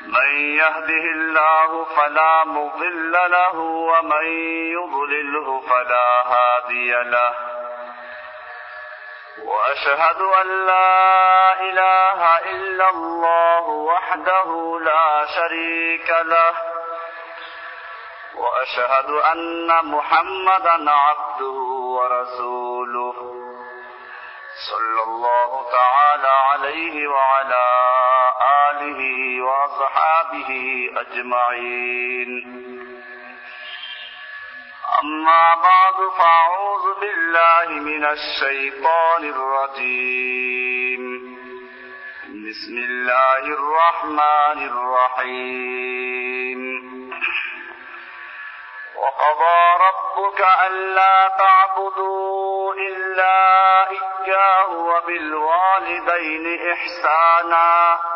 من يهده الله فلا مضل له ومن يضلله فلا هادي له. وأشهد أن لا إله إلا الله وحده لا شريك له. وأشهد أن محمدا عبده ورسوله. صلى الله تعالى عليه وعلى آله وصحابه أجمعين. أما بعد فأعوذ بالله من الشيطان الرجيم. بسم الله الرحمن الرحيم. وقضى ربك ألا تعبدوا إلا إياه وبالوالدين إحسانا.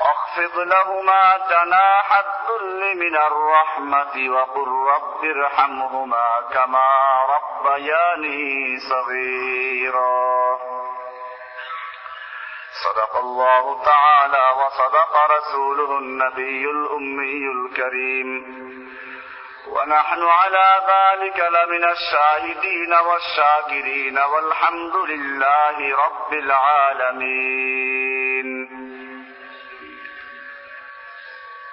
واخفض لهما جناح الذل من الرحمة وقل رب ارحمهما كما ربياني صغيرا. صدق الله تعالى وصدق رسوله النبي الأمي الكريم. ونحن على ذلك لمن الشاهدين والشاكرين والحمد لله رب العالمين.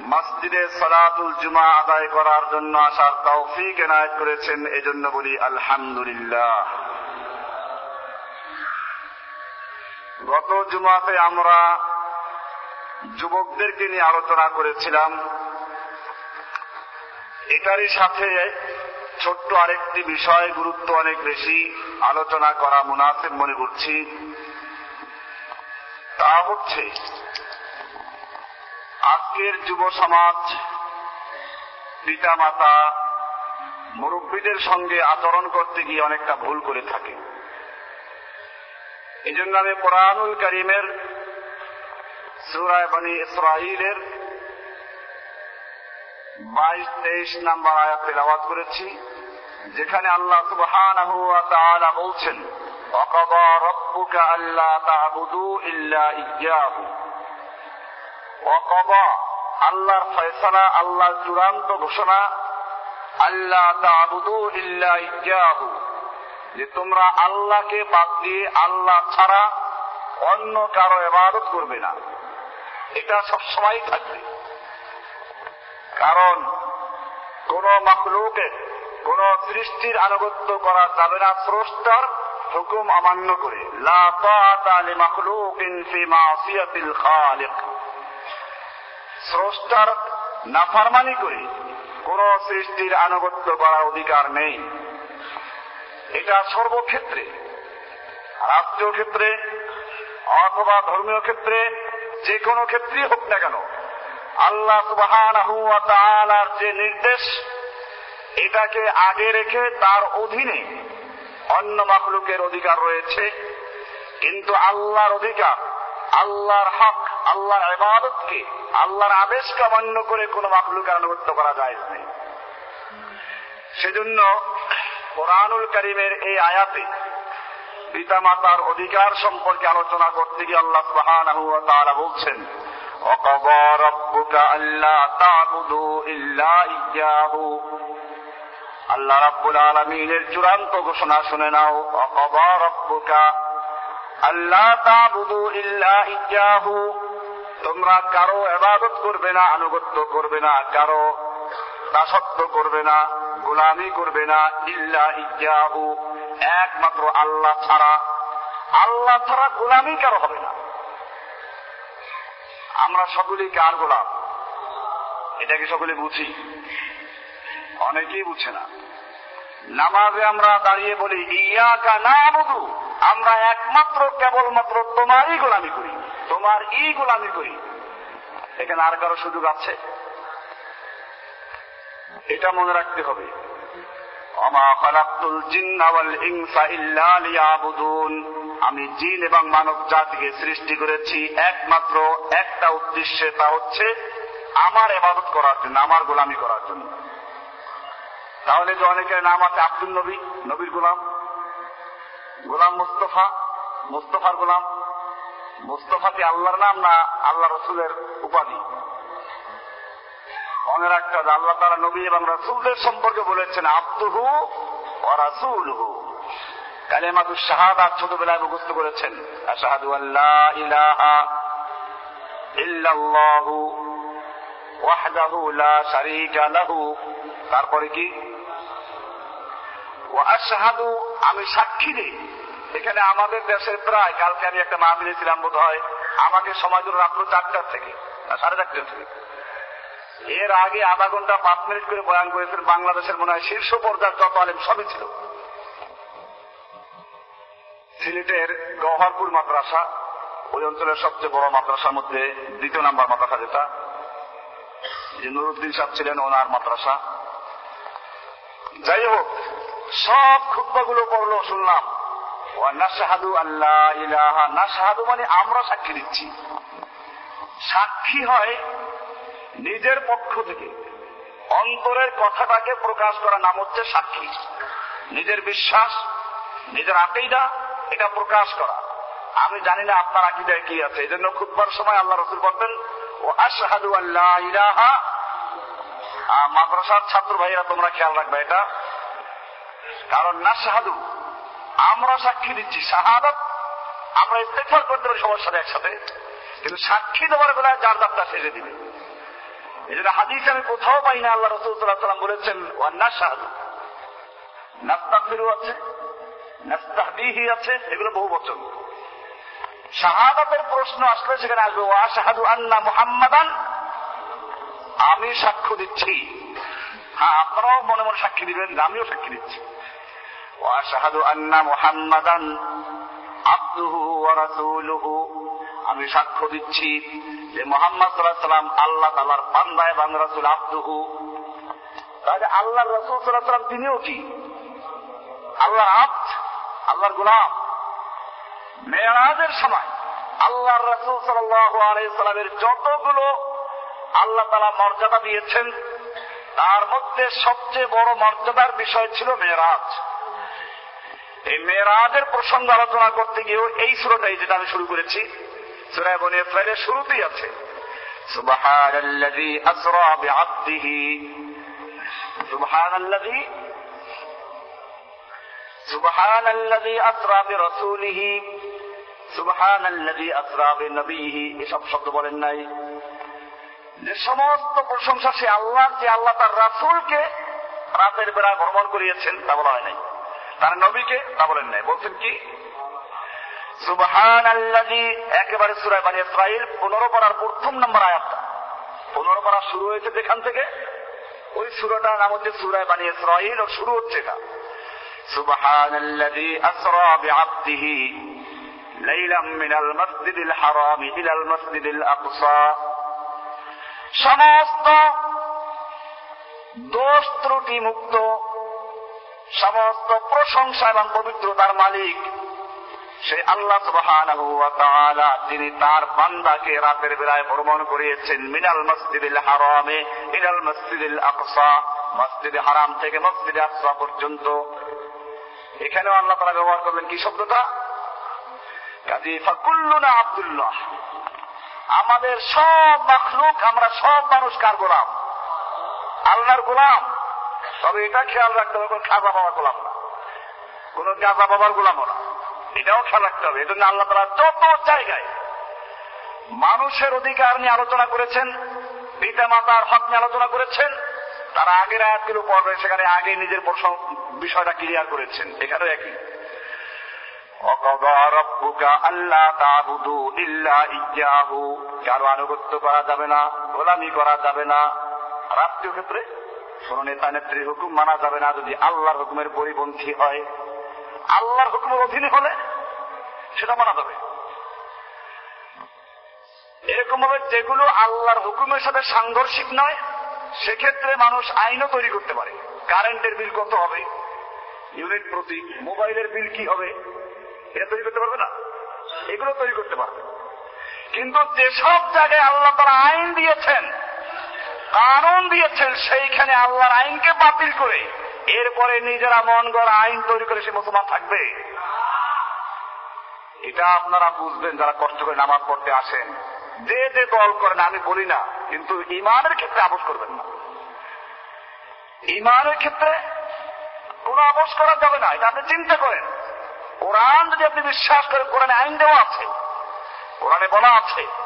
মসজিদে সালাতুল জুমা আদায় করার জন্য আসার তৌফিক এনায়ত করেছেন, এজন্য বলি আলহামদুলিল্লাহ। গত জুমাতে আমরা যুবকদেরকে নিয়ে আলোচনা করেছিলাম। এটারই সাথে ছোট্ট আরেকটি বিষয়, গুরুত্ব অনেক বেশি, আলোচনা করা মুনাফিক মনে করছি। তা হচ্ছে আজকের যুব সমাজ পিতা মাতা মুরব্বীদের সঙ্গে আচরণ করতে গিয়ে অনেকটা ভুল করে থাকে। এই জন্য আমি কোরআনুল করিমের সুরায় বানি ইসরাহিলের বাইশ, তেইশ নাম্বার আয়াত তেলাওয়াত করেছি, যেখানে আল্লাহ সুবহানাহু ওয়া তাআলা বলছেন, অকদ রব্বুকা আল্লা তা'বুদু ইল্লা ইয়াহু। আল্লাহর ফয়সালা, আল্লাহর চূড়ান্ত ঘোষণা আল্লাহ তাবুদু ইল্লা ইয়াহু, যে তোমরা আল্লাহকে বাদ দিয়ে আল্লাহ ছাড়া অন্য কারও ইবাদত করবে না। এটা সবসময় থাকবে। কারণ কোন মখলুকের কোন সৃষ্টির আনুগত্য করা যাবে না, স্রষ্টার হুকুম অমান্য করে। লা তাআতা লিমাখলুকিন ফি মাসিয়াতিল খালিক। স্রষ্টার নাফরমানি করে কোন সৃষ্টির আনুগত্য করার অধিকার নেই। এটা সর্বক্ষেত্রে, রাষ্ট্রীয় ক্ষেত্রে অথবা ধর্মীয় ক্ষেত্রে, যে কোনো ক্ষেত্রেই হোক না কেন, আল্লাহ তাআলার যে নির্দেশ, এটাকে আগে রেখে তার অধীনে অন্য মাখলুকের অধিকার রয়েছে। কিন্তু আল্লাহর অধিকার, আল্লাহর হক আল্লাহর ইবাদতকে আল্লাহর আদেশকে অমান্য করে কোনো মাখলুকের আনুগত্য করা যায় না সেজন্য কোরআনুল করিমের এই আয়াতে পিতামাতার অধিকার সম্পর্কে আলোচনা করতে গিয়ে আল্লাহ সুবহানাহু ওয়া তাআলা বলছেন وقضى ربك ألا تعبدوا إلا إياه আল্লাহ রাব্বুল আলামিনের চূড়ান্ত ঘোষণা শুনে নাও অকবা রব্বুকা আল্লাহ তাবুদু ইল্লা ইজ্জাহু তোমরা কারও এবাদত করবে না, আনুগত্য করবে না, কারও দাসত্ব করবে না, গোলামি করবে না, ইল্লা ইজ্জাহু, একমাত্র আল্লাহ ছাড়া। আল্লাহ ছাড়া গোলামি কারও হবে না। আমরা সকলেই কার গোলাম? এটাকে সকলে বুঝি? অনেকেই বুঝে না। নামাজে আমরা দাঁড়িয়ে বলি ইয়াকা না বুধু আমরা একমাত্র, কেবলমাত্র তোমারই গোলামি করি তোমার ই গোলামি করি। এখানে আর কারও সুযোগ আছে? এটা মনে রাখতে হবে। আমি জিন এবং মানব জাতিকে সৃষ্টি করেছি একমাত্র একটা উদ্দেশ্যে, তা হচ্ছে আমার এবাদত করার জন্য, আমার গোলামি করার জন্য। তাহলে যে অনেকের নাম আছে আব্দুল নবী, নবীর গোলাম। গোলাম মুস্তফা, মুস্তফার গোলাম। মুস্তফা কি আল্লাহর নাম না আল্লাহ রসুলের উপাধি? মনে রাখতে হবে, আল্লাহ তারা নবী এবং রাসুলদের সম্পর্কে বলেছেন, আব্দুহু ও রাসুলহু। কালেমাতু শাহাদাত ছোটবেলায় মুখস্থ করেছেন, আশাহাদু আল্লাহ ইলাহা ইল্লাল্লাহু ওয়াহদাহু লা শারীকা লাহু। তারপরে কি? আশাহাদু, আমি সাক্ষী দিই এখানে আমাদের দেশের প্রায়, কালকে আমি একটা মাহফিলে ছিলাম বোধ হয় আমাকে সময় দিল রাত্র চারটার থেকে সাড়ে চারটার থেকে। এর আগে আধা ঘণ্টা পাঁচ মিনিট করে বয়ান করেছেন বাংলাদেশের মনে হয় শীর্ষ পর্যার যত আলেম সবই ছিল। সিলেটের গহরপুর মাদ্রাসা, ওই অঞ্চলের সবচেয়ে বড় মাদ্রাসার মধ্যে দ্বিতীয় নাম্বার মাদ্রাসা যেটা, যে নুরুদ্দিন সাহেব ছিলেন ওনার মাদ্রাসা। যাই হোক সব খুদ্বাগুলো পড়ল, শুনলাম। মানে আমরা সাক্ষী দিচ্ছি। সাক্ষী হয় নিজের পক্ষ থেকে। অন্তরের কথাটাকে প্রকাশ করা নাম হচ্ছে সাক্ষী। নিজের বিশ্বাস, নিজের আকিদা, এটা প্রকাশ করা। আমি জানি না আপনার আকিদায় কি আছে, এই জন্য খুববার সময় আল্লাহ রসুল বলতেন ও আশাহাদু আল্লাহ ইলাহা মাদ্রাসার ছাত্র ভাইরা তোমরা খেয়াল রাখবে এটা। কারণ না শাহাদু, আমরা সাক্ষী দিচ্ছি শাহাদত, আমরা ইস্তেফার করতে পারি সবার সাথে একসাথে, কিন্তু সাক্ষী দেওয়ার বেলায় যার যাত্রা শেষে দিবে। এই জন্য হাদিস আমি কোথাও পাই না, আল্লাহ রসুল সাল্লাম বলেছেন ওয়ান্না শাহাদু নাস্তাফিরু আছে, নাস্তাহদিহি আছে, এগুলো বহু বচন। শাহাদাতের প্রশ্ন আসলে সেখানে আসবে, ওয়া শাহাদু আন্না মুহাম্মাদান আমি সাক্ষ্য দিচ্ছি। হ্যাঁ আপনারাও মনে মনে সাক্ষী দিবেন, আমিও সাক্ষী দিচ্ছি। আন্না মুহাম্মাদান আব্দুহু ওয়া রাসূলুহু আমি সাক্ষ্য দিচ্ছি যে মোহাম্মদ সাল্লাম আল্লাহ তালার বান্দা এবং রাসুল আব্দুহু। তাহলে আল্লাহ রসুল সাল্লাম তিনিও কি? আল্লাহর আব্দ, আল্লাহর গুলাম। মেয়েরাজের সময় আল্লাহর রসুল সাল্লামের যতগুলো আল্লাহ তালা মর্যাদা দিয়েছেন, তার মধ্যে সবচেয়ে বড় মর্যাদার বিষয় ছিল মেয়েরাজ। এই মেয়েরাজের প্রসঙ্গ আলোচনা করতে গিয়েও এই সুরটাই যেটা আমি শুরু করেছি, সুরায় বনে ইসরায়েলের শুরুতেই আছে। এসব শব্দ বলেন নাই। যে সমস্ত প্রশংসা সে আল্লাহ যে আল্লাহ তার রাসুলকে রাতের বেড়া ভ্রমণ করিয়েছেন, তা বলা হয় নাই। তার নবীকে তা বলেন নাই। বলছেন কি? সুবহান একেবারে সুরায় বানি ইসরাইল পনেরো পড়ার প্রথম নম্বর আয়াতটা। পনেরো পড়া শুরু হয়েছে যেখান থেকে? ওই সুরাটার নাম হচ্ছে সুরায় বানি ইসরাইল ও শুরু হচ্ছে এটা। সুবহান আসরা বিআবদিহি লাইলাম মিনাল মসজিদিল হারাম ইলাল মসজিদিল আকসা। সমস্ত দোষ ত্রুটি মুক্ত সমস্ত প্রশংসা এবং পবিত্রতার মালিক। সেই আল্লাহ তাআলা, তিনি তার বান্দাকে রাতের বেলায় ভ্রমণ করিয়েছেন মিনাল মসজিদিল হারামে ইলাল মসজিদিল আকসা, মসজিদে হারাম থেকে মসজিদে আকসা পর্যন্ত। এখানেও আল্লাহ তারা ব্যবহার করবেন কি শব্দটা? কাজী ফাকুল্লুনা আব্দুল্লাহ। আমাদের সব মখলুক, আমরা সব মানুষ কার গোলাম? আল্লাহর গোলাম। তবে এটা খেয়াল রাখতে হবে, কোন খাজা বাবার গোলাম না। কোন গাজা বাবার গোলাম না। এটাও খেয়াল রাখতে হবে, এজন্য আল্লাহ তালা যত জায়গায় মানুষের অধিকার নিয়ে আলোচনা করেছেন পিতা মাতার হক নিয়ে আলোচনা করেছেন, তারা আগের আয়াতগুলো পর্বে সেখানে আগে নিজের প্রসঙ্গ বিষয়টা ক্লিয়ার করেছেন এখানে একই। কারও আনুগত্য করা যাবে না, গোলামি করা যাবে না। রাত্রিও ক্ষেত্রে কোন নেতা নেত্রীর হুকুম মানা যাবে না। যদি আল্লাহর হুকুমের পরিপন্থী হয়, আল্লাহর হুকুমের অধীনে হলে সেটা মানা যাবে। এরকম ভাবে যেগুলো আল্লাহর হুকুমের সাথে সাংঘর্ষিক নয়, সেক্ষেত্রে মানুষ আইনও তৈরি করতে পারে। কারেন্টের বিল কত হবে? ইউনিট প্রতি মোবাইলের বিল কি হবে? এটা তৈরি করতে পারবে না? এগুলো তৈরি করতে পারবে। কিন্তু যেসব জায়গায় আল্লাহ তারা আইন দিয়েছেন কানুন দিয়েছেন, সেইখানে আল্লাহর আইনকে বাতিল করে। এরপরে নিজেরা মন গড়া আইন তৈরি করে সে মুসলমান থাকবে। এটা আপনারা বুঝবেন, যারা কষ্ট করে নামাজ পড়তে আসেন। যে যে দল করেন, আমি বলি না, কিন্তু ইমানের ক্ষেত্রে আপোষ করবেন না। ইমানের ক্ষেত্রে কোনো আপোষ করা যাবে না, এটা আপনি চিন্তা করেন। কোরআন যদি আপনি বিশ্বাস করেন, কোরআনে আইন দেওয়া আছে, কোরআনে বলা আছে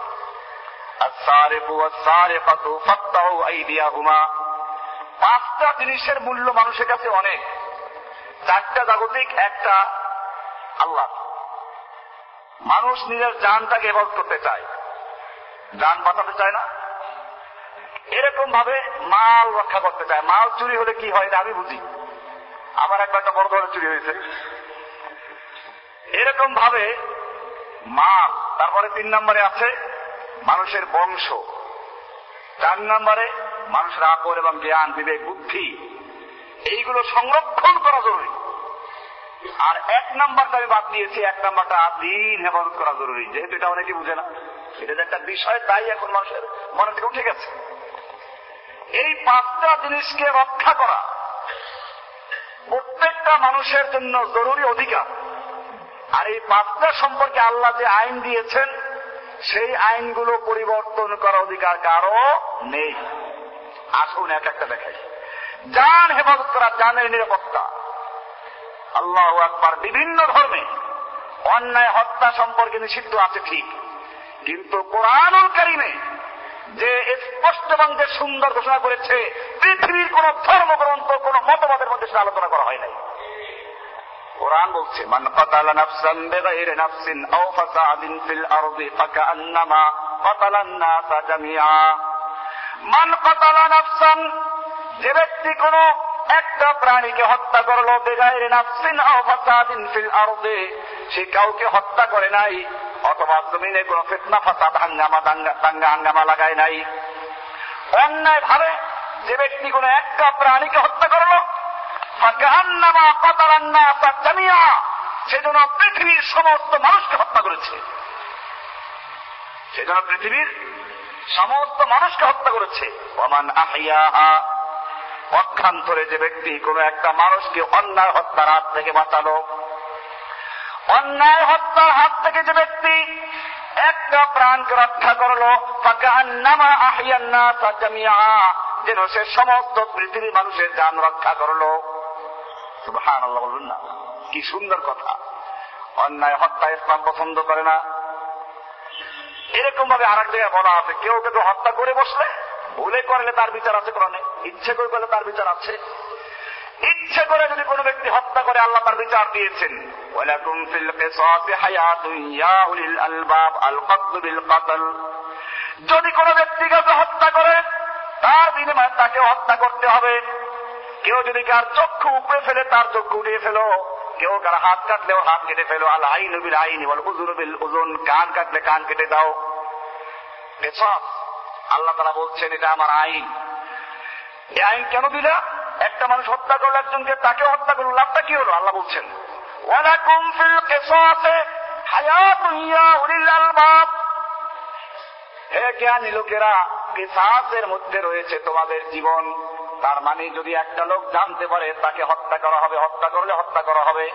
পাঁচটা জিনিসের মূল্য মানুষের কাছে অনেক। চারটা জাগতিক, একটা আল্লাহ। মানুষ নিজের জানটাকে এবার করতে চায়। যান বাঁচাতে চায় না। এরকম ভাবে মাল রক্ষা করতে চায়। মাল চুরি হলে কি হয় আমি বুঝি। আমার একবার একটা বড় ধরনের চুরি হয়েছে। এরকম ভাবে মাল, তারপরে তিন নম্বরে আছে মানুষের বংশ। চার নম্বরে মানুষের আকর এবং জ্ঞান, বিবেক, বুদ্ধি। এইগুলো সংরক্ষণ করা জরুরি। আর এক নাম্বারটা আমি বাদ দিয়েছি, এক নাম্বারটা দিন হেফাজত করা জরুরি। যেহেতু এটা অনেকে বুঝে না, এটা যে একটা বিষয়, তাই এখন মানুষের মনে থেকে উঠে গেছে। এই পাঁচটা জিনিসকে রক্ষা করা প্রত্যেকটা মানুষের জন্য জরুরি অধিকার। আর এই পাঁচটা সম্পর্কে আল্লাহ যে আইন দিয়েছেন সেই আইনগুলো পরিবর্তন করার অধিকার কারও নেই। আসুন, এক একটা দেখাই। যান হেফাজত করা, জানের নিরাপত্তা। আল্লাহ আকবার, বিভিন্ন ধর্মে অন্যায়, হত্যা সম্পর্কে নিষিদ্ধ আছে ঠিক। কিন্তু কোরআনুল কারিমে যে স্পষ্ট এবং যে সুন্দর ঘোষণা করেছে, পৃথিবীর কোন ধর্মগ্রন্থ, কোন মতবাদের মধ্যে সেটা আলোচনা করা হয় নাই। কোরআন বলছে, মান কাতালা নাফসান বিগাইরি নাফসিন আও ফাসাদিন ফিল আরদি ফাকান্নামা কাতালান নাসা মান কাতালা নাফসান, যে ব্যক্তি কোন একটা প্রাণীকে হত্যা করল, বেগাইরে নাফসিন আও ফাসাদিন ফিল আরদি, সে কাউকে হত্যা করে নাই, অথবা জমিনে কোন ফিতনা ফাসাদ হাঙ্গামা দাঙ্গা দাঙ্গা হাঙ্গামা লাগায় নাই। অন্যায় ভাবে যে ব্যক্তি কোন একটা প্রাণীকে হত্যা করল ফাকান্নামা কাতালান নাসা জামিআ সেজন্য পৃথিবীর সমস্ত মানুষকে হত্যা করেছে। সেজন্য পৃথিবীর সমস্ত মানুষকে হত্যা করেছে। ওমান আহিয়াহা পক্ষান্তরে যে ব্যক্তি কোন একটা মানুষকে অন্যায় হত্যার হাত থেকে বাঁচালো। অন্যায় হত্যার হাত থেকে যে ব্যক্তি একটা প্রাণকে রক্ষা করল ফাকান্নামা আহিয়ান্না সাজামিয়া যেন সে সমস্ত পৃথিবীর মানুষের যান রক্ষা করল। আল্লাহ বলবেন না। কি সুন্দর কথা। অন্যায় হত্যা ইসলাম পছন্দ করে না। এরকম ভাবে আর এক জায়গায় বলা আছে, কেউ কেউ হত্যা করে বসলে, ভুলে করলে তার বিচার আছে কোরআনে, ইচ্ছে করে করলে তার বিচার আছে। ইচ্ছে করে যদি কোনো ব্যক্তি হত্যা করে, আল্লাহ তার বিচার দিয়েছেন। ওয়ালাকুম ফিল কিসাসি হায়াতুন, ইয়া উলিল আলবাব, আল কতল বিল কতল যদি কোনো ব্যক্তি হত্যা করে, তার বিনিময়ে তাকে হত্যা করতে হবে। কেউ যদি কার চক্ষু উপরে ফেলে, তার চক্ষু উঠিয়ে ফেলো। কেউ কার হাত কাটলেও হাত কেটে ফেলো। আল আইন বিল আইন ওয়াল উজুর বিল উজুন কান কাটলে কান কেটে দাও। কেসাস আল্লাহ তারা বলছেন, এটা আমার আইন। এই আইন কেন দিলা? একটা মানুষ হত্যা করল একজনকে তাকে হত্যা করল। লাভটা কি হলো? আল্লাহ বলছেন, ওয়ালাকুম ফিল কিসাসে হায়াতুন ইয়া উলিল আলবাব। হে জ্ঞানী লোকেরা, কিসাসের মধ্যে রয়েছে তোমাদের জীবন। তার মানে যদি একটা লোক জানতে পারে তাকে হত্যা করা হবে, হত্যা করলে হত্যা করা হবে,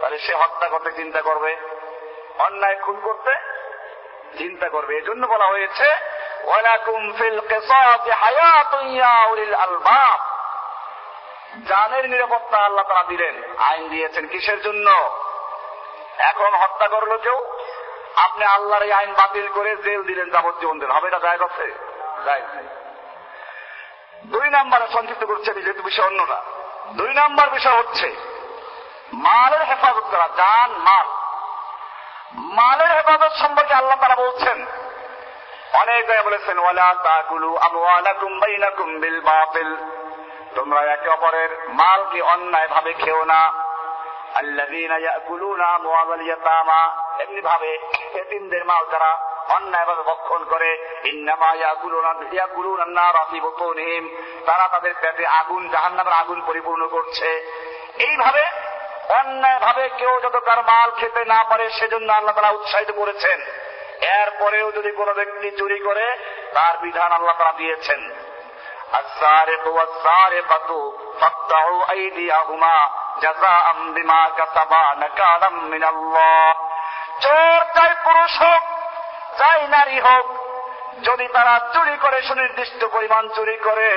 তাহলে সে হত্যা করতে চিন্তা করবে। অন্যায় খুন করতে চিন্তা করবে। এজন্য বলা হয়েছে জানের নিরাপত্তা আল্লাহ তারা দিলেন, আইন দিয়েছেন কিসের জন্য? এখন হত্যা করল কেউ? আপনি আল্লাহর এই আইন বাতিল করে জেল দিলেন যাবজ্জীবন দিন হবে এটা জায়গ আছে? নেই। দুই নাম্বারে সংক্ষিপ্ত করছে যেহেতু বিষয় অন্যটা দুই নাম্বার বিষয় হচ্ছে, মালের হেফাজত করা, জান, মাল। মালের হেফাজত সম্পর্কে আল্লাহ তারা বলছেন, অনেক বলেছেন, ওয়ালা তাকুলু আমওয়ালাকুম বাইনাকুম বিল বাতিল। তোমরা একে অপরের মালকে অন্যায় ভাবে খেও না। আল্লাযীনা ইয়াকুলুনা আমওয়ালাল ইয়াতামা এমনি ভাবে এতিমদের মাল যারা অন্যায়ভাবে ভক্ষণ করে তারা তাদের পেটে আগুন জাহান নামের আগুন পরিপূর্ণ করছে। এইভাবে অন্যায় ভাবে কেউ যত তার মাল খেতে না পারে, সেজন্য আল্লাহ তারা উৎসাহিত করেছেন। এরপরেও যদি কোনো ব্যক্তি চুরি করে, তার বিধান আল্লাহ তারা দিয়েছেন। চোর চাই পুরুষ হোক চাই নারী হোক, যদি তারা চুরি করে, সুনির্দিষ্ট পরিমাণ চুরি করে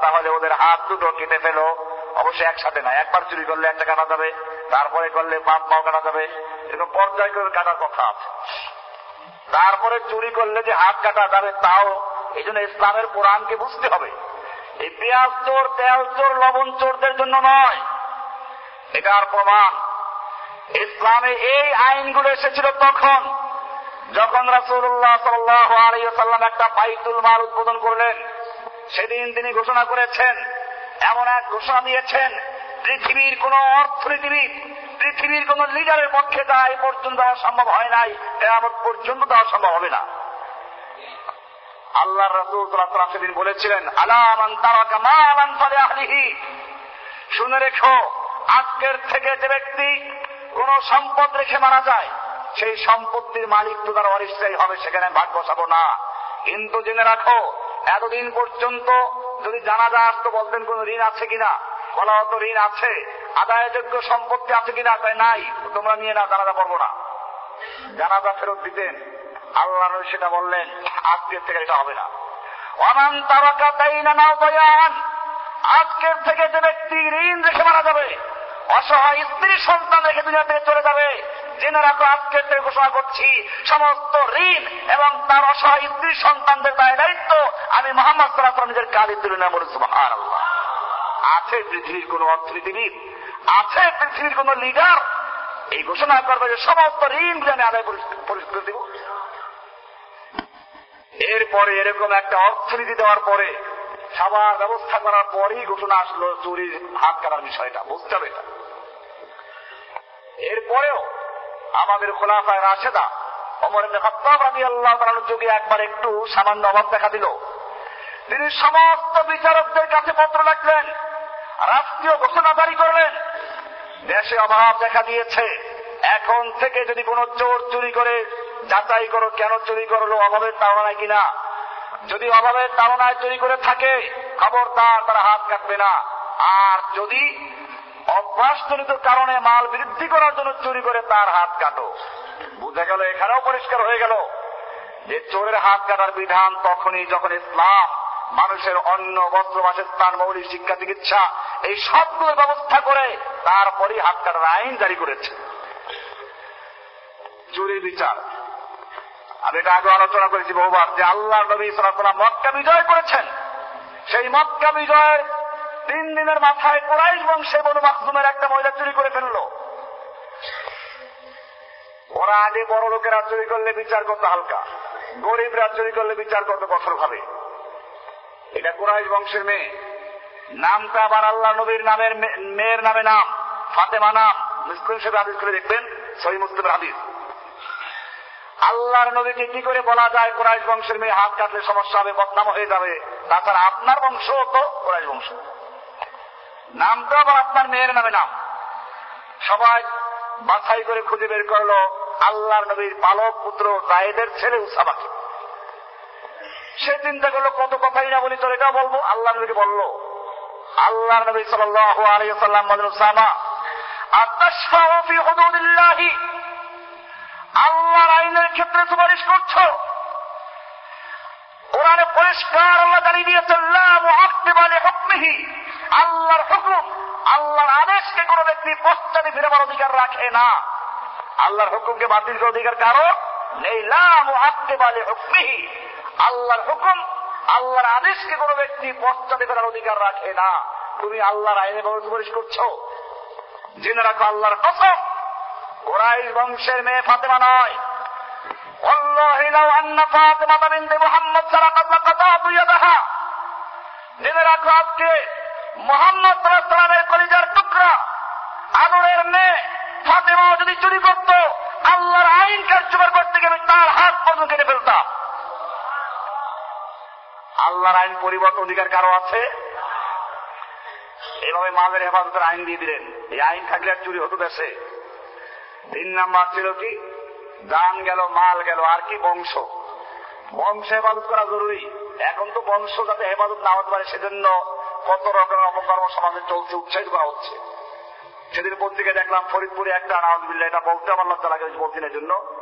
তাহলে ওদের হাত দুটো কেটে ফেলো। অবশ্যই একসাথে না একবার চুরি করলে একটা কাটা যাবে, তারপরে করলে পাঁচ পাও কাটা যাবে। এরকম পর্যায় করে কাটার কথা আছে। তারপরে চুরি করলে যে হাত কাটা যাবে তাও, এই জন্য ইসলামের কোরআনকে বুঝতে হবে। এই পেঁয়াজ চোর, তেল চোর, লবণ চোরদের জন্য নয়। এটার প্রমাণ ইসলামে এই আইনগুলো এসেছিল তখন, যখন আলাইহি সাল্লাম একটা বাইতুল মাল উদ্বোধন করলেন। সেদিন তিনি ঘোষণা করেছেন, এমন এক ঘোষণা দিয়েছেন, পৃথিবীর কোন অর্থনীতিবিদ, পৃথিবীর কোন লিডারের পক্ষে তা এই পর্যন্ত দেওয়া সম্ভব হয় নাই, কেয়ামত পর্যন্ত দেওয়া সম্ভব হবে না। আল্লাহ রসুল সাল্লাহ সেদিন বলেছিলেন আলামান তারাকা ফালে আহলিহি। শুনে রেখো, আজকের থেকে যে ব্যক্তি কোন সম্পদ রেখে মারা যায়, সেই সম্পত্তির মালিক তো তার অনিশ্চয়ই হবে, সেখানে ভাগ বসাবো না। কিন্তু জেনে রাখো, এতদিন পর্যন্ত যদি জানাজা আসতো, বলতেন কোন ঋণ আছে কিনা? বলা হতো ঋণ আছে, আদায়যোগ্য সম্পত্তি আছে কিনা? তাই নাই তোমরা নিয়ে না জানাজা পড়ব না। জানাজা ফেরত দিতেন, আল্লাহ সেটা বললেন, আজকের থেকে এটা হবে না। অনান তারাকা তাই না আজকের থেকে যে ব্যক্তি ঋণ রেখে মারা যাবে অসহায় স্ত্রী সন্তান রেখে দুনিয়া থেকে চলে যাবে। জেনে রাখো আজকের থেকে ঘোষণা করছি, সমস্ত ঋণ এবং তার অসহায় স্ত্রী সন্তানদের দায় দায়িত্ব আমি মোহাম্মদ সাল্লাহ নিজের কালি তুলে নেব আছে পৃথিবীর কোন অর্থনীতিবিদ, আছে পৃথিবীর কোন লিডার এই ঘোষণা করবে যে সমস্ত ঋণ আমি আদায় পরিষ্কার দিব। এরপরে এরকম একটা অর্থনীতি দেওয়ার পরে সবার ব্যবস্থা করার পরেই ঘোষণা আসলো চুরির হাত কাটার বিষয়টা। বুঝতে হবে এটা। এরপরেও আমাদের খোলাফায় রাশেদা অমর আমি আল্লাহ যুগে একবার একটু সামান্য অভাব দেখা দিল। তিনি সমস্ত বিচারকদের কাছে পত্র লিখলেন, রাষ্ট্রীয় ঘোষণা জারি করলেন। দেশে অভাব দেখা দিয়েছে। এখন থেকে যদি কোনো চোর চুরি করে, যাচাই করো কেন চুরি করল, অভাবের তাড়নায় কিনা? যদি অভাবের তাড়নায় চুরি করে থাকে, খবরদার তারা হাত কাটবে না। আর যদি অভ্যাসজনিত কারণে মাল বৃদ্ধি করার জন্য চুরি করে তার হাত কাটো। বুঝা গেল, এখানেও পরিষ্কার হয়ে গেল যে চোরের হাত কাটার বিধান তখনই যখন ইসলাম, মানুষের অন্য বস্ত্র বাসস্থান মৌলিক শিক্ষা, চিকিৎসা, এই সবগুলোর ব্যবস্থা করে তারপরই হাত কাটার আইন জারি করেছে। চুরির বিচার। আমি এটা আগে আলোচনা করেছি বহুবার যে আল্লাহ নবী সালাম মক্কা বিজয় করেছেন। সেই মক্কা বিজয়ের তিন দিনের মাথায় কোরাইশ বংশে বনু মাকজুমের একটা মহিলা চুরি করে ফেলল। ওরা আগে বড় লোকেরা চুরি করলে বিচার করতে হালকা, গরিবরা চুরি করলে বিচার করতে কঠোর ভাবে এটা কোরাইশ বংশের মেয়ে। নামটা আবার আল্লাহ নবীর নামের মেয়ের নামে নাম, ফাতেমা নাম। মুসলিম হিসেবে আদিস করে দেখবেন, সহি মুসলিমের হাদিস। আল্লাহর নবীকে কি করে বলা যায় কোরআশ বংশের মেয়ে হাত কাটলে সমস্যা হবে, বদনাম হয়ে যাবে। তাছাড়া আপনার বংশ তো কোরআশ বংশ। নামটা আবার আপনার মেয়ের নামে নাম। সবাই বাছাই করে খুঁজে বের করল, আল্লাহর নবীর পালক পুত্র জায়েদের ছেলে উসামাকে। সে চিন্তা করল, কত কথাই না বলি, তোর এটাও বলব? আল্লাহ নবীকে বলল আল্লাহ নবী সাল্লাহ আলাইহি সাল্লাম বলেন সামা আতাশফাউ ফি হুদুদিল্লাহি। আল্লাহর আইনের ক্ষেত্রে সুপারিশ করছ। কোরআনে পরিষ্কার আল্লাহ জানিয়ে দিয়েছেন আল্লাহর হুকুম, আল্লাহর আদেশকে কোন ব্যক্তি পশ্চাতে ফিরাবার অধিকার রাখে না। আল্লাহর হুকুমকে বাতিল করার অধিকার কারও নেই। লা মুআক্কিবা লিহুকমিহি আল্লাহর হুকুম, আল্লাহর আদেশকে কোন ব্যক্তি পশ্চাতে ফেরার অধিকার রাখে না। তুমি আল্লাহর আইনে সুপারিশ করছ? জেনে রাখো, আল্লাহর কসম গোরাইশ বংশের মেয়ে ফাতেমা নয়। মোহাম্মদ কলিজার টুকরা, আদরের মেয়ে ফাতেমা যদি চুরি করত, আল্লাহর আইন কার্যকর করতে গেলে তার হাত পর্যন্ত কেটে ফেলতাম। আল্লাহর আইন পরিবর্তন অধিকার কারও আছে? এভাবে মাদের হেফাজতের আইন দিয়ে দিলেন। এই আইন থাকলে আর চুরি হতো দেশে। তিন নাম্বার ছিল কি? দান গেল, মাল গেল, আর কি বংশ? বংশ হেফাজত করা জরুরি। এখন তো বংশ যাতে হেফাজত না হতে পারে, সেজন্য কত রকমের অপকর্ম সমাজে চলছে, উৎসাহিত করা হচ্ছে। সেদিন পত্রিকায় দেখলাম, ফরিদপুরে একটা আনাউজবিল্লা এটা বলতে আমার লজ্জা লাগে বলছি জন্য।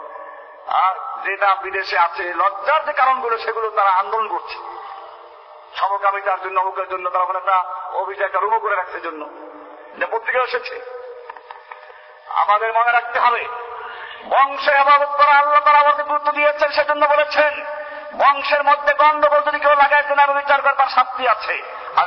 আর যেটা বিদেশে আছে, লজ্জার যে কারণগুলো, সেগুলো তারা আন্দোলন করছে। সমকামিতার জন্য, অমুকের জন্য, তারা ওখানে একটা অভিযোগ একটা রুমো করে রাখছে জন্য। এটা পত্রিকায় এসেছে। আমাদের মনে রাখতে হবে। বংশে আবাদত করা আল্লাহ তারা আমাদের গুরুত্ব দিয়েছেন, সেজন্য বলেছেন, বংশের মধ্যে গন্ডগোল যদি কেউ লাগাইছে না বিচার করবার শাস্তি আছে। আর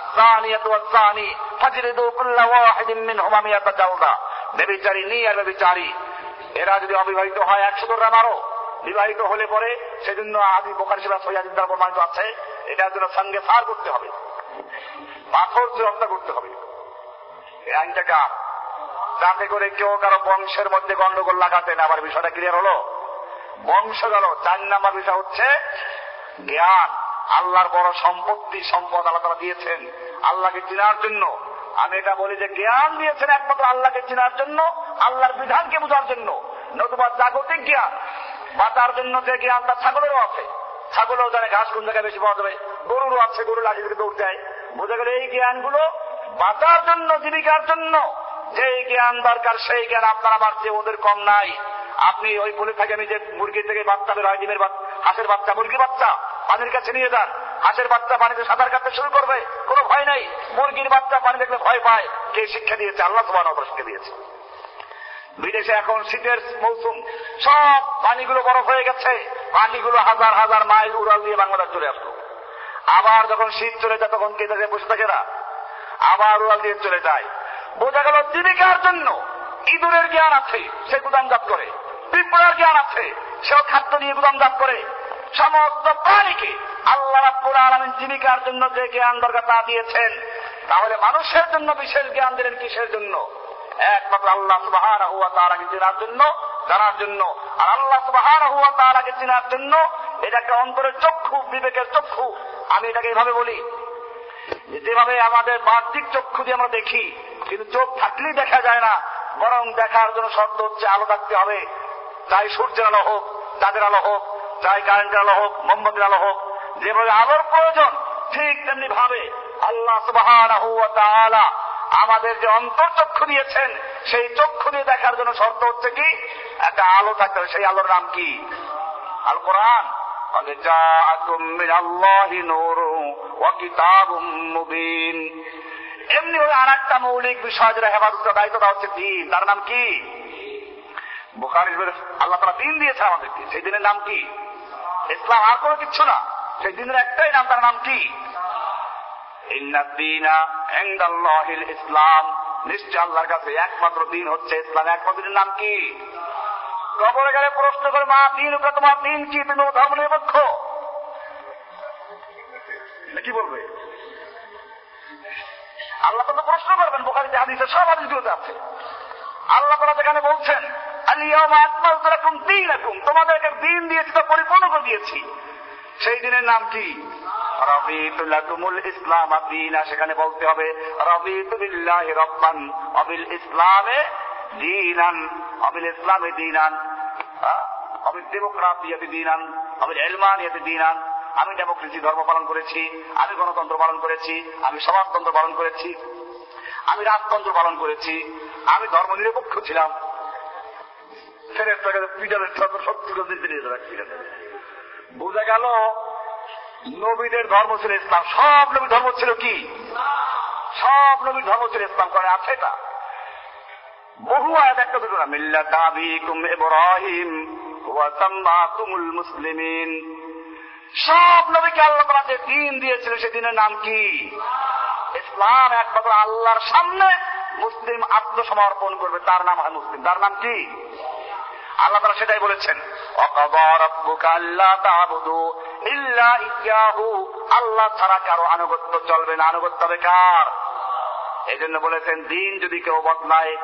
এরা যদি অবিবাহিত হয়, একশো ধরে মারো। বিবাহিত হলে পরে সেজন্য আদি বোকার সেবা প্রমাণিত আছে, এটার জন্য সঙ্গে সার করতে হবে। পাথর দিয়ে হত্যা করতে হবে। এই আইনটা যাতে করে কেউ কারও বংশের মধ্যে গন্ডগোল লাগাতে না আবার বিষয়টা ক্লিয়ার হলো? বংশ গেল, চার নাম্বার বিষয় হচ্ছে জ্ঞান। আল্লাহর বড় সম্পত্তি, সম্পদ আল্লাহ তারা দিয়েছেন আল্লাহকে চেনার জন্য। আমি এটা বলি যে জ্ঞান দিয়েছেন একমাত্র আল্লাহকে চেনার জন্য, আল্লাহর বিধানকে বোঝার জন্য, নতুবা জাগতিক জ্ঞান। বাঁচার জন্য যে জ্ঞান, তার ছাগলেরও আছে। ছাগলও জানে ঘাস কোন জায়গায় বেশি পাওয়া যাবে। গরুরও আছে গরু লাঠি থেকে দৌড় দেয়। বোঝা গেল এই জ্ঞানগুলো বাঁচার জন্য, জীবিকার জন্য যেই জ্ঞান দরকার, সেই জ্ঞান আপনার আমার যে ওদের কম নাই। আপনি ওই বলে থাকেন যে মুরগি থেকে বাচ্চা বের হয় হাঁসের বাচ্চা মুরগি বাচ্চা, পানির কাছে নিয়ে যান। হাঁসের বাচ্চা পানিতে সাঁতার কাটতে শুরু করবে, কোনো ভয় নাই। মুরগির বাচ্চা পানি দেখলে ভয় পায়, কে শিক্ষা দিয়েছে? আল্লাহ সমান শিক্ষা দিয়েছে। বিদেশে এখন শীতের মৌসুম, সব পানিগুলো বরফ হয়ে গেছে। পানিগুলো হাজার হাজার মাইল উড়াল দিয়ে বাংলাদেশ চলে আসলো। আবার যখন শীত চলে যায়, তখন কে থাকে বসে থাকে না আবার উড়াল দিয়ে চলে যায়। বোঝা গেল জীবিকার জন্য ইঁদুরের জ্ঞান আছে, সে গুদাম গুদামজাত করে। পিঁপড়ার জ্ঞান আছে, সেও খাদ্য নিয়ে গুদামজাত করে। সমস্ত প্রাণীকে আল্লাহ রাব্বুল আলামিন জীবিকার জন্য যে জ্ঞান দরকার তা দিয়েছেন। তাহলে মানুষের জন্য বিশেষ জ্ঞান দিলেন কিসের জন্য? একমাত্র আল্লাহ ওয়া তাআলাকে চেনার জন্য, জানার জন্য। আর আল্লাহ ওয়া তাআলাকে চেনার জন্য এটা একটা অন্তরের চক্ষু, বিবেকের চক্ষু। আমি এটাকে এভাবে বলি। যেভাবে আমাদের বাহ্যিক চক্ষু দিয়ে আমরা দেখি কিন্তু চোখ থাকলেই দেখা যায় না বরং দেখার জন্য শর্ত হচ্ছে আলো থাকতে হবে চাই সূর্যের আলো হোক চাঁদের আলো হোক চাই কারেন্টের আলো হোক মোমবাতির আলো হোক যেভাবে আলোর প্রয়োজন ঠিক তেমনি ভাবে আল্লাহ সুবহানাহু ওয়া তাআলা আমাদের যে অন্তর চক্ষু দিয়েছেন সেই চক্ষু দিয়ে দেখার জন্য শর্ত হচ্ছে কি একটা আলো থাকতে হবে সেই আলোর নাম কি আল কোরআন قد جاءكم من الله نور وكتاب مبين এমনি হলে আর একটা মৌলিক বিষয় যেটা হেফাজত দায়িত্ব দেওয়া হচ্ছে দিন। তার নাম কি? বুখারি আল্লাহ তারা দিন দিয়েছে আমাদেরকে। সেই দিনের নাম কি? ইসলাম আর কোনো কিচ্ছু না। সেই দিনের একটাই নাম, তার নাম কি? ইসলাম। নিশ্চয় আল্লাহর কাছে একমাত্র দিন হচ্ছে ইসলাম। একমাত্র দিনের নাম কি? কবরে গেলে প্রশ্ন করে, মা, দিন উপরে তোমার দিন কি? তুমি ধর্ম নিরপেক্ষ? কি বলবে? আল্লাহ তো প্রশ্ন করবেন, বোখারিতে হাদিসে সব হাদিসগুলোতে আছে। আল্লাহ তারা যেখানে বলছেন তোমাদেরকে দিন দিয়েছি পরিপূর্ণ করে দিয়েছি। সেই দিনের নাম কি? ইসলাম দিনা সেখানে বলতে হবে রব্বান অবিল ইসলামে অবিল ইসলামে অবিল ডেমোক্রাসিয়াতে দিনান অবিল এলমানিয়াতে আমি ডেমোক্রেসি ধর্ম পালন করেছি, আমি গণতন্ত্র পালন করেছি, আমি সমাজতন্ত্র পালন করেছি, আমি রাজতন্ত্র পালন করেছি, আমি ধর্ম নিরপেক্ষ ছিলাম বোঝা গেল নবীদের ধর্ম ছিল ইসলাম। সব নবীর ধর্ম ছিল কি? সব নবীর ধর্ম ছিল ইসলাম। করে আছে এটা। বহু আয়াত একটা দুটো না, মিল্লাত আবিকুম ইব্রাহিম ওয়া সাম্মাকুমুল মুসলিমিন। সব নবীকে আল্লাহ তাআলা যে দিন দিয়েছিল সে দিনের নাম কি? ইসলাম একমাত্র আল্লাহর সামনে মুসলিম আত্মসমর্পণ করবে, তার নাম হয় মুসলিম। তার নাম কি? আল্লাহ তারা সেটাই বলেছেন আল্লাহ ছাড়া কারও আনুগত্য চলবে না। আনুগত্য হবে কার? এই জন্য বলেছেন, দিন যদি কেউ বদলায়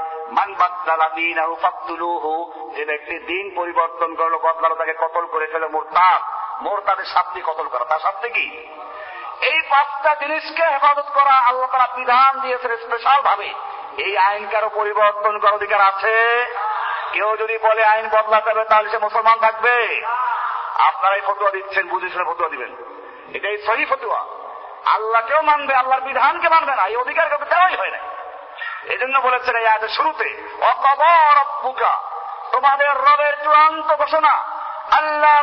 যে ব্যক্তি দিন পরিবর্তন করল, বদলালো, তাকে কতল করে ফেলে, মোরতাদ। মোরতাদের শাস্তি কতল করা, তার শাস্তি কি? এই পাঁচটা জিনিসকে হেফাজত করা আল্লাহ তারা বিধান দিয়েছেন স্পেশাল ভাবে এই আইন কারও পরিবর্তন করার অধিকার আছে। কেউ যদি বলে আইন বদলাতে হবে, তাহলে সে মুসলমান থাকবে। আপনারাই ফতুয়া দিচ্ছেন, বুঝে শুনে ফতুয়া দিবেন। এটাই সহি ফতুয়া। আল্লাহকেও মানবে, আল্লাহর বিধানকে মানবে না, এই অধিকার কাউকে দেওয়াই হয় না। এই জন্য বলেছেন এই আয়াতের শুরুতে অকবর বুকা তোমাদের রবের চূড়ান্ত ঘোষণা। আল্লাহ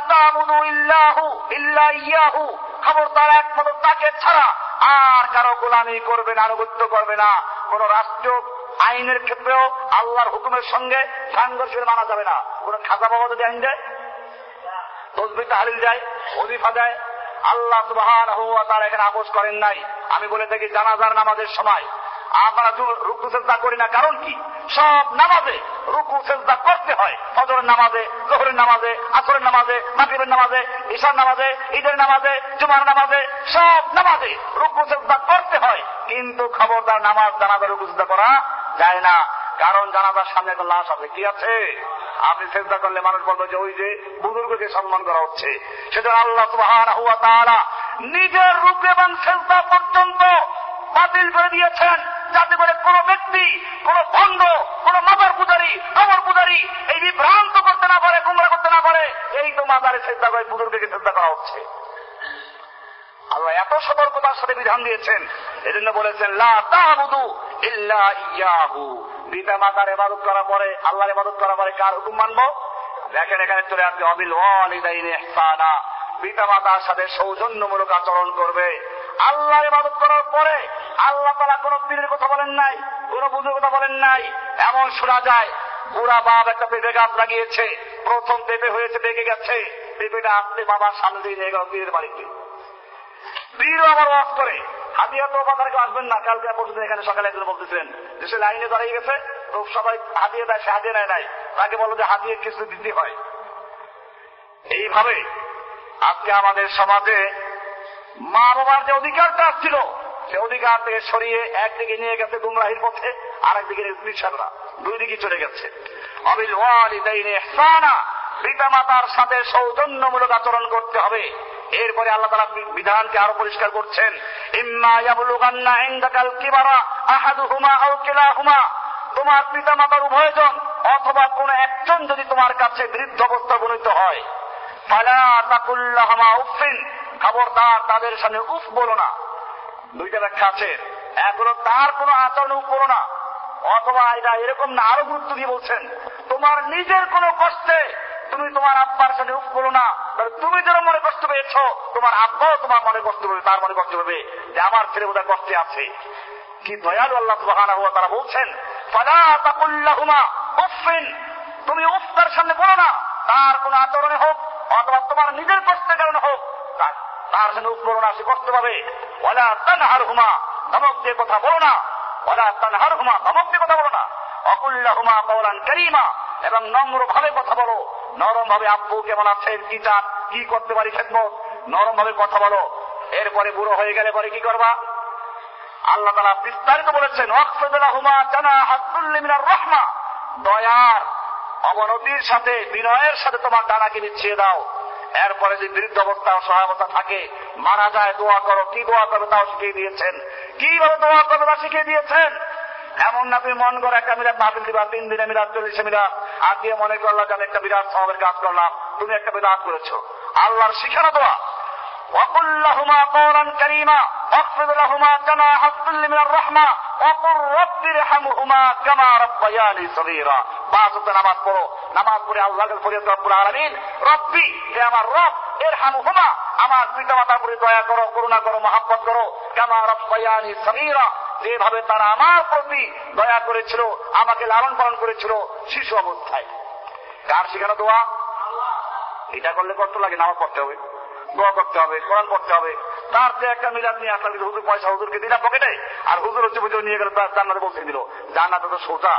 খবরদার একমাত্র তাকে ছাড়া আর কারও গোলামি করবে না, আনুগত্য করবে না। কোন রাষ্ট্র, আইনের ক্ষেত্রেও আল্লাহর হুকুমের সঙ্গে সাংঘর্ষ মানা যাবে না। কোন খাজা বাবা যদি আইন দেয় আল্লাহ এখানে আপোষ করেন নাই। আমি বলে থাকি জানাজার নামাজের সময় আমরা রুকু চেষ্টা করি না, কারণ কি? সব নামাজে রুকু চেষ্টা করতে হয়। ফজরের নামাজে, জোহরের নামাজে, আসরের নামাজে, মাগরিবের নামাজে, ঈশার নামাজে, ঈদের নামাজে, জুমার নামাজে, সব নামাজে রুকু চেষ্টা করতে হয়। কিন্তু খবরদার নামাজ জানাজা রুকু চেষ্টা করা যায় না। কারণ জানাজার সামনে একটা লাশ আছে। কি আছে? আপনি চেষ্টা করলে মানুষ বলবে যে ওই যে বুজুর্গকে সম্মান করা হচ্ছে। সেটা আল্লাহ সুবাহ নিজের রূপ এবং চেষ্টা পর্যন্ত বাতিল করে দিয়েছেন। যাতে করে কোন ব্যক্তি, কোন ভণ্ড কোন মাদার পূজারি কবর পূজারি এই বিভ্রান্ত করতে না পারে, গুমরা করতে না পারে, এই তো মাদারে চেষ্টা করে বুজুর্গকে চেষ্টা করা হচ্ছে। আল্লাহ এত সতর্কতার সাথে বিধান দিয়েছেন, এজন্য বলেছেন, লা তাহবুদু ইল্লা ইয়াহু। পিতা মাতার এবাদত করার পরে, আল্লাহর এবাদত করার পরে কার হুকুম মানবো? দেখেন এখানে চলে আসবে অবিল ওয়ালিদাইনি ইহসানা। পিতা মাতার সাথে সৌজন্যমূলক আচরণ করবে। আল্লাহর ইবাদত করার পরে আল্লাহ তারা কোন পীরের কথা বলেন নাই, কোন বুঝের কথা বলেন নাই। এমন শোনা যায়, বুড়া বাপ একটা পেঁপে গাছ লাগিয়েছে, প্রথম পেঁপে হয়েছে, পেকে গেছে। পেঁপেটা আসতে বাবার সামনে দিয়ে নিয়ে গেল পীরের বাড়িতে। পীরও আবার ওয়াজ করে, হাতিয়া তো বাজারে আসবেন না, কালকে পরশুদিন এখানে সকালে একজন বলতেছিলেন যে সে লাইনে দাঁড়িয়ে গেছে তো সবাই হাতিয়ে দেয়, সে হাতিয়ে নেয় নাই। তাকে বলো যে হাতিয়ে কিছু দিতে হয়। এইভাবে আজকে আমাদের সমাজে মা বাবার যে অধিকারটা ছিল সে অধিকার থেকে সরিয়ে একদিকে নিয়ে গেছে গুমরাহির পথে আর একদিকে কৃষকরা দুই দিকে চলে গেছে। অবিল ওয়ালিদাইনে ইহসানা পিতা মাতার সাথে সৌজন্যমূলক আচরণ করতে হবে। এরপরে আল্লাহ তালা বিধানকে আরও পরিষ্কার করছেন। তোমার পিতা মাতার উভয়জন অথবা কোন একজন যদি তোমার কাছে বৃদ্ধ অবস্থা উপনীত হয়। খবরদার তাদের সামনে উফ বলো না। দুইটা ব্যাখ্যা আছে। এক হলো, তার কোনো আচরণ বলো না। অথবা এটা এরকম না, আরও গুরুত্ব দিয়ে বলছেন, তোমার নিজের কোনো কষ্টে তুমি তোমার আব্বার সাথে উফ বলো না। তুমি যেন মনে কষ্ট পেয়েছ, তোমার আব্বাও তোমার মনে কষ্ট পাবে, তার মনে কষ্ট পাবে যে আমার ছেলে বোধহয় কষ্টে আছে। কি দয়ালু আল্লাহ সুবাহানা হুয়া তারা বলছেন, ফালা তাকুল্লাহুমা উফিন তুমি উফ তার সামনে বলো না, তার কোন আচরণে হোক, অথবা তোমার নিজের কষ্টের কারণে হোক তার সামনে উফ বলো না সে কষ্ট পাবে ওলা তানহার হুমা ধমক দিয়ে কথা বলো না। ওলা তানহার হুমা ধমক দিয়ে কথা বলো না। অকুল্লা হুমা কৌলান করিমা, এবং নম্র ভাবে কথা বলো। নরম ভাবে আব্বু কেমন আছেন কি চান, কি করতে পারি খেদমত? নরম ভাবে কথা বলো। এরপরে বুড়ো হয়ে গেলে পরে কি করবা? আল্লাহ তালা বিস্তারিত বলেছেন রহমা। দয়ার, অবনতির সাথে, বিনয়ের সাথে তোমার ডানাকে বিছিয়ে দাও। এরপরে যে বৃদ্ধ অবস্থা সহায়তা থাকে মারা যায় দোয়া করো কি দোয়া করো তাও শিখিয়ে দিয়েছেন কিভাবে দোয়া করো তা শিখিয়ে দিয়েছেন এমন না তুমি মন করে একটা মিরাত মাহফিল দিবা তিন দিনে মিরাত চল্লিশে মিরাত আর দিয়ে মনে করলা যে আমি একটা বিরাট সবের কাজ করলাম তুমি একটা বিরাট করেছো আল্লাহর শিখানো দোয়া وقل لهما قولا كريما واخفض لهما جناح الذل من الرحمة যেভাবে তারা আমার প্রতি দয়া করেছিল, আমাকে লালন পালন করেছিল, শিশু অবস্থায়। কার শিখানো দোয়া? এটা করলে কষ্ট লাগে, নামাজ পড়তে হবে, দোয়া করতে হবে, কোরআন হবে। তার যে একটা মিলাদ নিয়ে আসলাম, কিন্তু হুজুর পয়সা হুজুরকে দিলাম পকেটে, আর হুজুর হচ্ছে বুঝে নিয়ে গেল, তার জান্নাতে পৌঁছে দিল। জান্নাতে তো সোজা।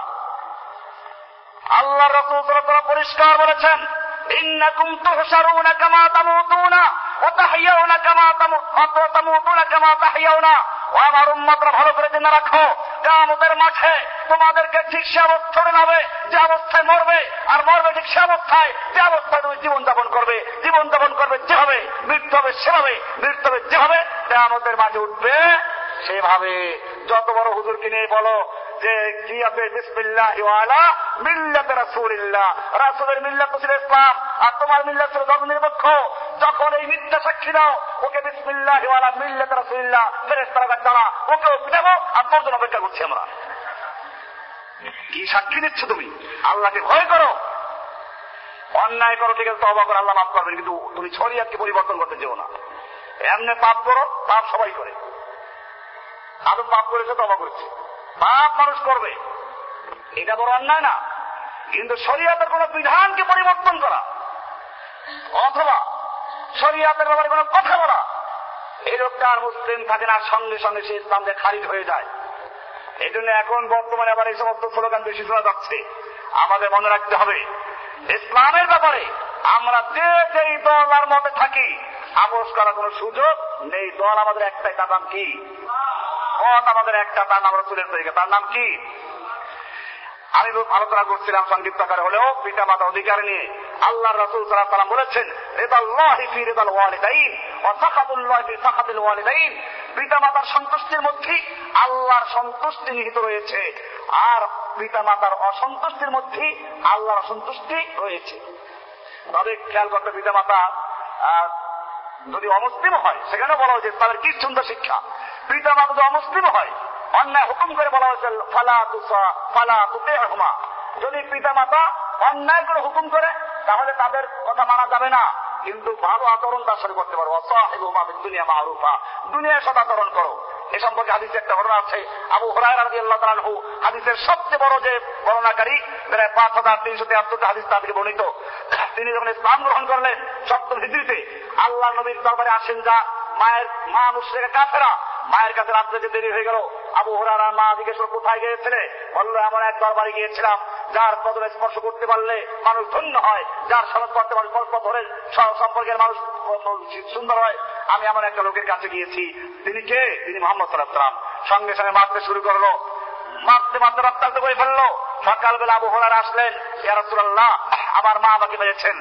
আল্লাহ রসুল সাল্লাল্লাহু পরিষ্কার বলেছেন, ইন্নাকুম কামা তামুতুনা কামা তামুতুনা কামা ও আমার উম্মতরা, ভালো করে জেনে রাখো, কামতের মাঠে তোমাদেরকে ঠিক সে অবস্থায় নাবে যে অবস্থায় মরবে, আর মরবে ঠিক সে অবস্থায়, যে অবস্থায় তুমি জীবন যাপন করবে জীবন যাপন করবে যেভাবে, মৃত্যু হবে সেভাবে, মৃত্যু হবে যেভাবে কামতের মাঝে উঠবে সেভাবে। যত বড় হুজুরকে নিয়ে বলো যে, কি আছে? বিসমিল্লাহ মিল্লাতে রাসূলিল্লাহ। রাসূলের মিল্লাত ছিল ইসলাম, আর তোমার মিল্লাত ছিল ধর্ম নিরপেক্ষ। যখন এই মিথ্যা সাক্ষী দাও, ওকে বিসমিল্লাহ মিল্লাতে রাসূলিল্লাহ, ফেরেশতারা দ্বারা ওকেও পিটাবো আর তোর জন্য অপেক্ষা করছি আমরা। কি সাক্ষী দিচ্ছ তুমি? আল্লাহকে ভয় করো। অন্যায় করো, ঠিক আছে তবা করে, আল্লাহ মাফ করবেন, কিন্তু তুমি ছড়িয়াতকে পরিবর্তন করতে যেও না। এমনি পাপ করো, পাপ সবাই করে। আদম পাপ করেছে তবা করেছে। পাপ মানুষ করবে। এটা বড় অন্যায় না। কিন্তু শরীয়তের কোন বিধানকে পরিবর্তন করা, অথবা শরীয়তের ব্যাপারে কোন কথা বলা, এই লোকটা আর মুসলিম থাকে না, সঙ্গে সঙ্গে সে ইসলামকে খারিজ হয়ে যায়। এই জন্য এখন বর্তমানে আবার এই সমস্ত স্লোগান বেশি শোনা যাচ্ছে। আমাদের মনে রাখতে হবে, ইসলামের ব্যাপারে আমরা যে যেই দল আর মতে থাকি, আপোষ করার কোন সুযোগ নেই। দল আমাদের একটাই, তার নাম কি? মত আমাদের একটা, তার নাম রসুলের তরিকা। তার নাম কি? আমি আলোচনা করছিলাম সংক্ষিপ্ত আকারে হলেও পিতা মাতা অধিকার নিয়ে। আল্লাহ রসুল সাল্লাম বলেছেন রেদাল্লাহি ফি রেদাল ওয়ালিদাইন, ওয়া সাখাতুল্লাহি ফি সাখাতিল ওয়ালিদাইন। পিতা মাতার সন্তুষ্টির মধ্যে আল্লাহর সন্তুষ্টি নিহিত রয়েছে। আর পিতা মাতার অসন্তুষ্টির মধ্যে আল্লাহর অসন্তুষ্টি রয়েছে। তবে খেয়াল করতে পিতা মাতা যদি অমুসলিম হয়, সেখানে বলা হয়েছে তাদের কি সুন্দর শিক্ষা। পিতা মাতা যদি অমুসলিম হয়, অন্যায় হুকুম করে বলা হয়েছে, ফালা তুসা, ফালা তুতে যদি পিতা মাতা অন্যায় করে হুকুম করে, তাহলে তাদের কথা মানা যাবে না। কিন্তু ভালো আচরণ তার সাথে করতে পারো। অসাহিবুমা দুনিয়া মারুফা দুনিয়ার সাথে আচরণ করো। এ সম্পর্কে হাদিসে একটা ঘটনা আছে। আবু রাদিয়াল্লাহু হাদিসের সবচেয়ে বড় যে বর্ণনাকারী, প্রায় পাঁচ হাজার তিনশো তিয়াত্তরটা হাদিস তার থেকে বর্ণিত। তিনি যখন ইসলাম গ্রহণ করলেন সপ্তম হিজড়িতে আল্লাহ নবীর দরবারে আসেন যা মায়ের মা মুশ্রিকা কাফেরা। মায়ের কাছে রাত্রে যে দেরি হয়ে গেল। আবু হরারা মা জিজ্ঞেস কোথায় গিয়েছিলে? বলল, এমন এক দরবারে গিয়েছিলাম। যার কদমে স্পর্শ করতে পারলে মানুষ ধন্য হয়, যার সনদ করতে পারলে পরস্পর ধরে সম্পর্কের মানুষ সুন্দর হয়। আমি এমন একটা লোকের কাছে গিয়েছি, তিনি কে? তিনি মোহাম্মদ সাল্লাম সঙ্গে সঙ্গে মারতে শুরু করল। মারতে মারতে রক্তাক্ত করে ফেলল। সকালবেলা আবু হরার আসলেন, ইয়া রাসূলুল্লাহ, আমার মা আমাকে মেরেছেন।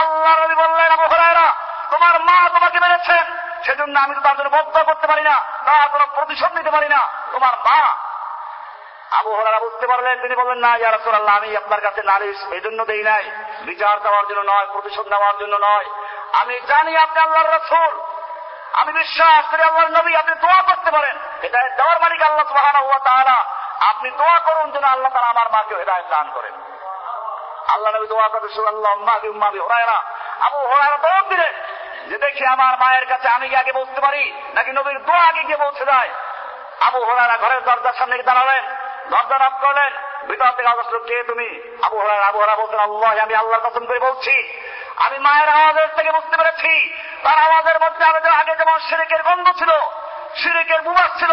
আল্লাহ রবি বললেন, আবু হরাইরা তোমার মা তোমাকে মেরেছেন। সেজন্য আমি তো তার জন্য বদ্ধ করতে পারি না, তার কোনো প্রতিশোধ নিতে পারি না। তোমার মা আবু হরারা বুঝতে পারলেন, তিনি বললেন, না, ইয়া রাসূলুল্লাহ, আমি আপনার কাছে নালিশ এই জন্য দেই নাই। বিচার দেওয়ার জন্য নয়, প্রতিশোধ নেওয়ার জন্য নয়। আমি জানি আপনি আল্লাহর রাসূল। আমি বিশ্বাস করি আল্লাহর নবী, আপনি দোয়া করতে পারেন। এটা দেওয়ার মালিক আল্লাহ সুবহানাহু ওয়া তাআলা। আপনি দোয়া করুন যেন আল্লাহ তাআলা আমার মাকে হেদায়েত দান করেন। আল্লাহ নবী দোয়া করতে আল্লাহ উম্মাদি উম্মাদি হোরায়রা। আবু হোরায়রা দৌড় দিলেন। যে দেখি আমার মায়ের কাছে আমি কি আগে বলতে পারি, নাকি নবীর দোয়া আগে গিয়ে পৌঁছে যায়? আবু হোরায়রা ঘরের দরজার সামনে দাঁড়ালেন। দরজা নক করলেন। ভিতর থেকে আওয়াজ আসলো, কে তুমি? আবু আবু হরা আল্লাহ আমি আল্লাহর কসম করে বলছি আমি মায়ের আওয়াজের থেকে বুঝতে পেরেছি। তার আওয়াজের মধ্যে যে- আগে যেমন গন্ধ ছিল সিরেকের বুবাস ছিল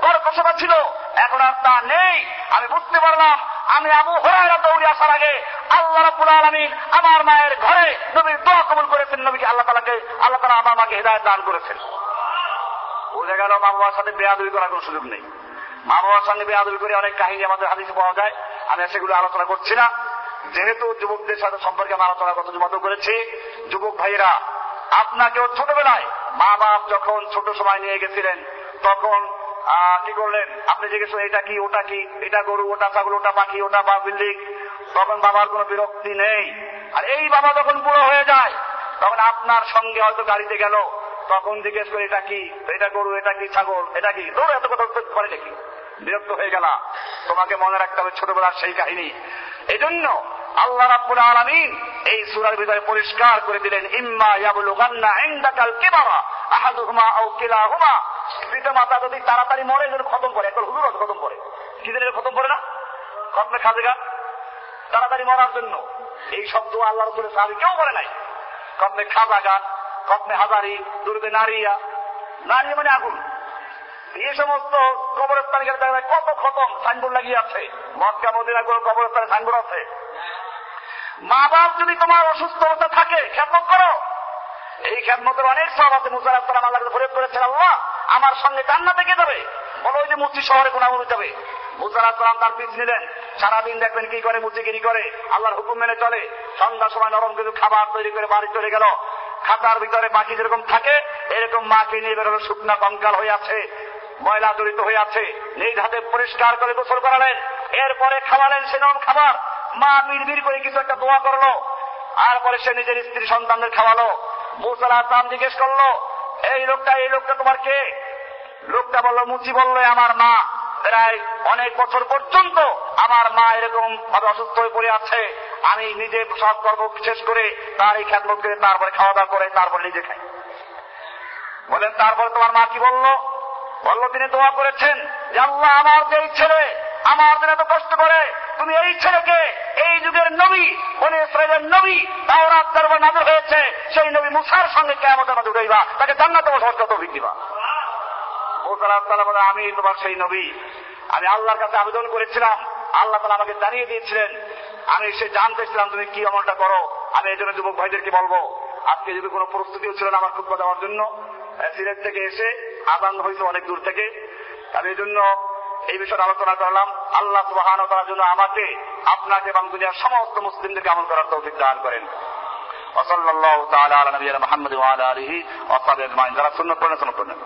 কর্কশতা ছিল এখন আর তা নেই। আমি বুঝতে পারলাম আমি আবু হরাইরা দৌড়ে আসার আগে আল্লাহ আলামিন আমার মায়ের ঘরে নবীর দোয়া কবুল করেছেন নবীকে আল্লাহ তাআলাকে আল্লাহ তাআলা আমার মাকে হেদায়েত দান করেছেন। বোঝা গেল মা বাবার সাথে বেয়াদবি করার কোনো সুযোগ নেই। মা বাবার সঙ্গে বেয়াদবি করে অনেক কাহিনী আমাদের হাদিসে পাওয়া যায়। আমি সেগুলো আলোচনা করছি না। যেহেতু যুবকদের সাথে সম্পর্কে আমি আলোচনা কত যুবত করেছি, যুবক ভাইয়েরা, আপনাকেও ছোটবেলায় মা বাপ যখন ছোট সময় নিয়ে গেছিলেন, তখন কি করলেন? আপনি জিজ্ঞেস এটা কি, ওটা কি? এটা গরু, ওটা ছাগল, ওটা পাখি, ওটা বা বিল্ডিং? তখন বাবার কোনো বিরক্তি নেই। আর এই বাবা যখন বুড়ো হয়ে যায়, তখন আপনার সঙ্গে হয়তো গাড়িতে গেল। তখন জিজ্ঞেস করে, এটা কি? এটা গরু, এটা কি ছাগল? এটা কি? দৌড় এত কথা উত্তর করে নাকি বিরক্ত হয়ে গেলা তোমাকে মনে রাখতে হবে ছোটবেলার সেই কাহিনী। এজন্য আল্লাহ রাব্বুল আলামিন এই সূরার ভিতরে পরিষ্কার করে দিলেন, ইম্মা ইয়াবলুগান্না ইনদাকাল কিবারা আহাদুহুমা আও কিলাহুমা। যদি তাড়াতাড়ি মরে যেন খতম করে। একবার হুজুর খতম করে। কি দিনের খতম করে না? খতমে খাজেগা। তাড়াতাড়ি মরার জন্য। এই শব্দ আল্লাহ রসুলের সাহাবি কেউ বলে নাই। খতমে খাজাগা। খতমে হাজারি দুর্গে নারিয়া। নারী মানে আগুন। এই সমস্ত কবরস্থান গেলে দেখা কত খতম সাইনবোর্ড লাগিয়ে আছে। মক্কা মদিনা করে কবরস্থানে সাইনবোর্ড আছে। মা বাপ যদি তোমার অসুস্থ অবস্থা থাকে, খেদমত করো। এই খেদমতের অনেক সব আছে। মুসার আসসালাম আল্লাহ প্রয়োগ করেছেন, আল্লাহ আমার সঙ্গে কান্না থেকে যাবে? বলো ওই যে মুচি শহরে গুণাগুণ যাবে। মুসার আসসালাম তার পিছ নিলেন। সারাদিন দেখবেন কি করে মুচিগিরি করে আল্লাহর হুকুম মেনে চলে। সন্ধ্যা সময় নরম কিছু খাবার তৈরি করে বাড়ি চলে গেল। খাতার ভিতরে বাকি যেরকম থাকে, এরকম মাকে নিয়ে বেরোলো শুকনা কঙ্কাল হয়ে আছে, ময়লা জড়িত হয়ে আছে, নিজ হাতে পরিষ্কার করে গোসল করালেন, এরপরে খাওয়ালেন সে খাবার। মা বিড় করে কিছু একটা দোয়া করল আর পরে সে নিজের স্ত্রী সন্তানদের খাওয়ালো। মুসাল আসলাম জিজ্ঞেস করল, এই লোকটা এই লোকটা তোমার কে? লোকটা বলল, মুচি বলল আমার মা। প্রায় অনেক বছর পর্যন্ত আমার মা এরকম ভাবে অসুস্থ হয়ে পড়ে আছে। আমি নিজে সব কর্ম শেষ করে তার এই খ্যাতমত করে তারপরে খাওয়া দাওয়া করে তারপরে নিজে খাই। বলেন তারপরে তোমার মা কি বলল? বলল, তিনি দোয়া করেছেন যে আল্লাহ আমার যে ছেলে, আমার জন্য এত কষ্ট করে, তুমি এই ছেলেকে এই যুগের নবী, বনে ইসরায়েলের নবী, তাওরাত দরবার নাজর হয়েছে, সেই নবী মুসার সঙ্গে কেমন মাঝে উঠাইবা তাকে জান্নাতে বসবাস কত দিবা। মুসাল্লাহ আমি তোমার সেই নবী। আমি আল্লাহর কাছে আবেদন করেছিলাম। আল্লাহ তালা আমাকে জানিয়ে দিয়েছিলেন আমি সে জানতেছিলাম তুমি কি আমলটা করো আমি এই জন্য যুবক ভাইদেরকে বলবো আজকে যদি কোনো প্রস্তুতিও ছিল না আমার খুব দেওয়ার জন্য সিলেট থেকে এসে আদান হয়েছে অনেক দূর থেকে আমি এই জন্য এই বিষয়ে আলোচনা করলাম আল্লাহ সুবাহান করার জন্য আমাকে আপনাকে এবং দুনিয়ার সমস্ত মুসলিমদেরকে আমল করার তৌফিক দান করেন وصلى الله تعالى على نبينا محمد وعلى اله وصحبه اجمعين যারা সুন্নত পড়েন সুন্নত পড়েন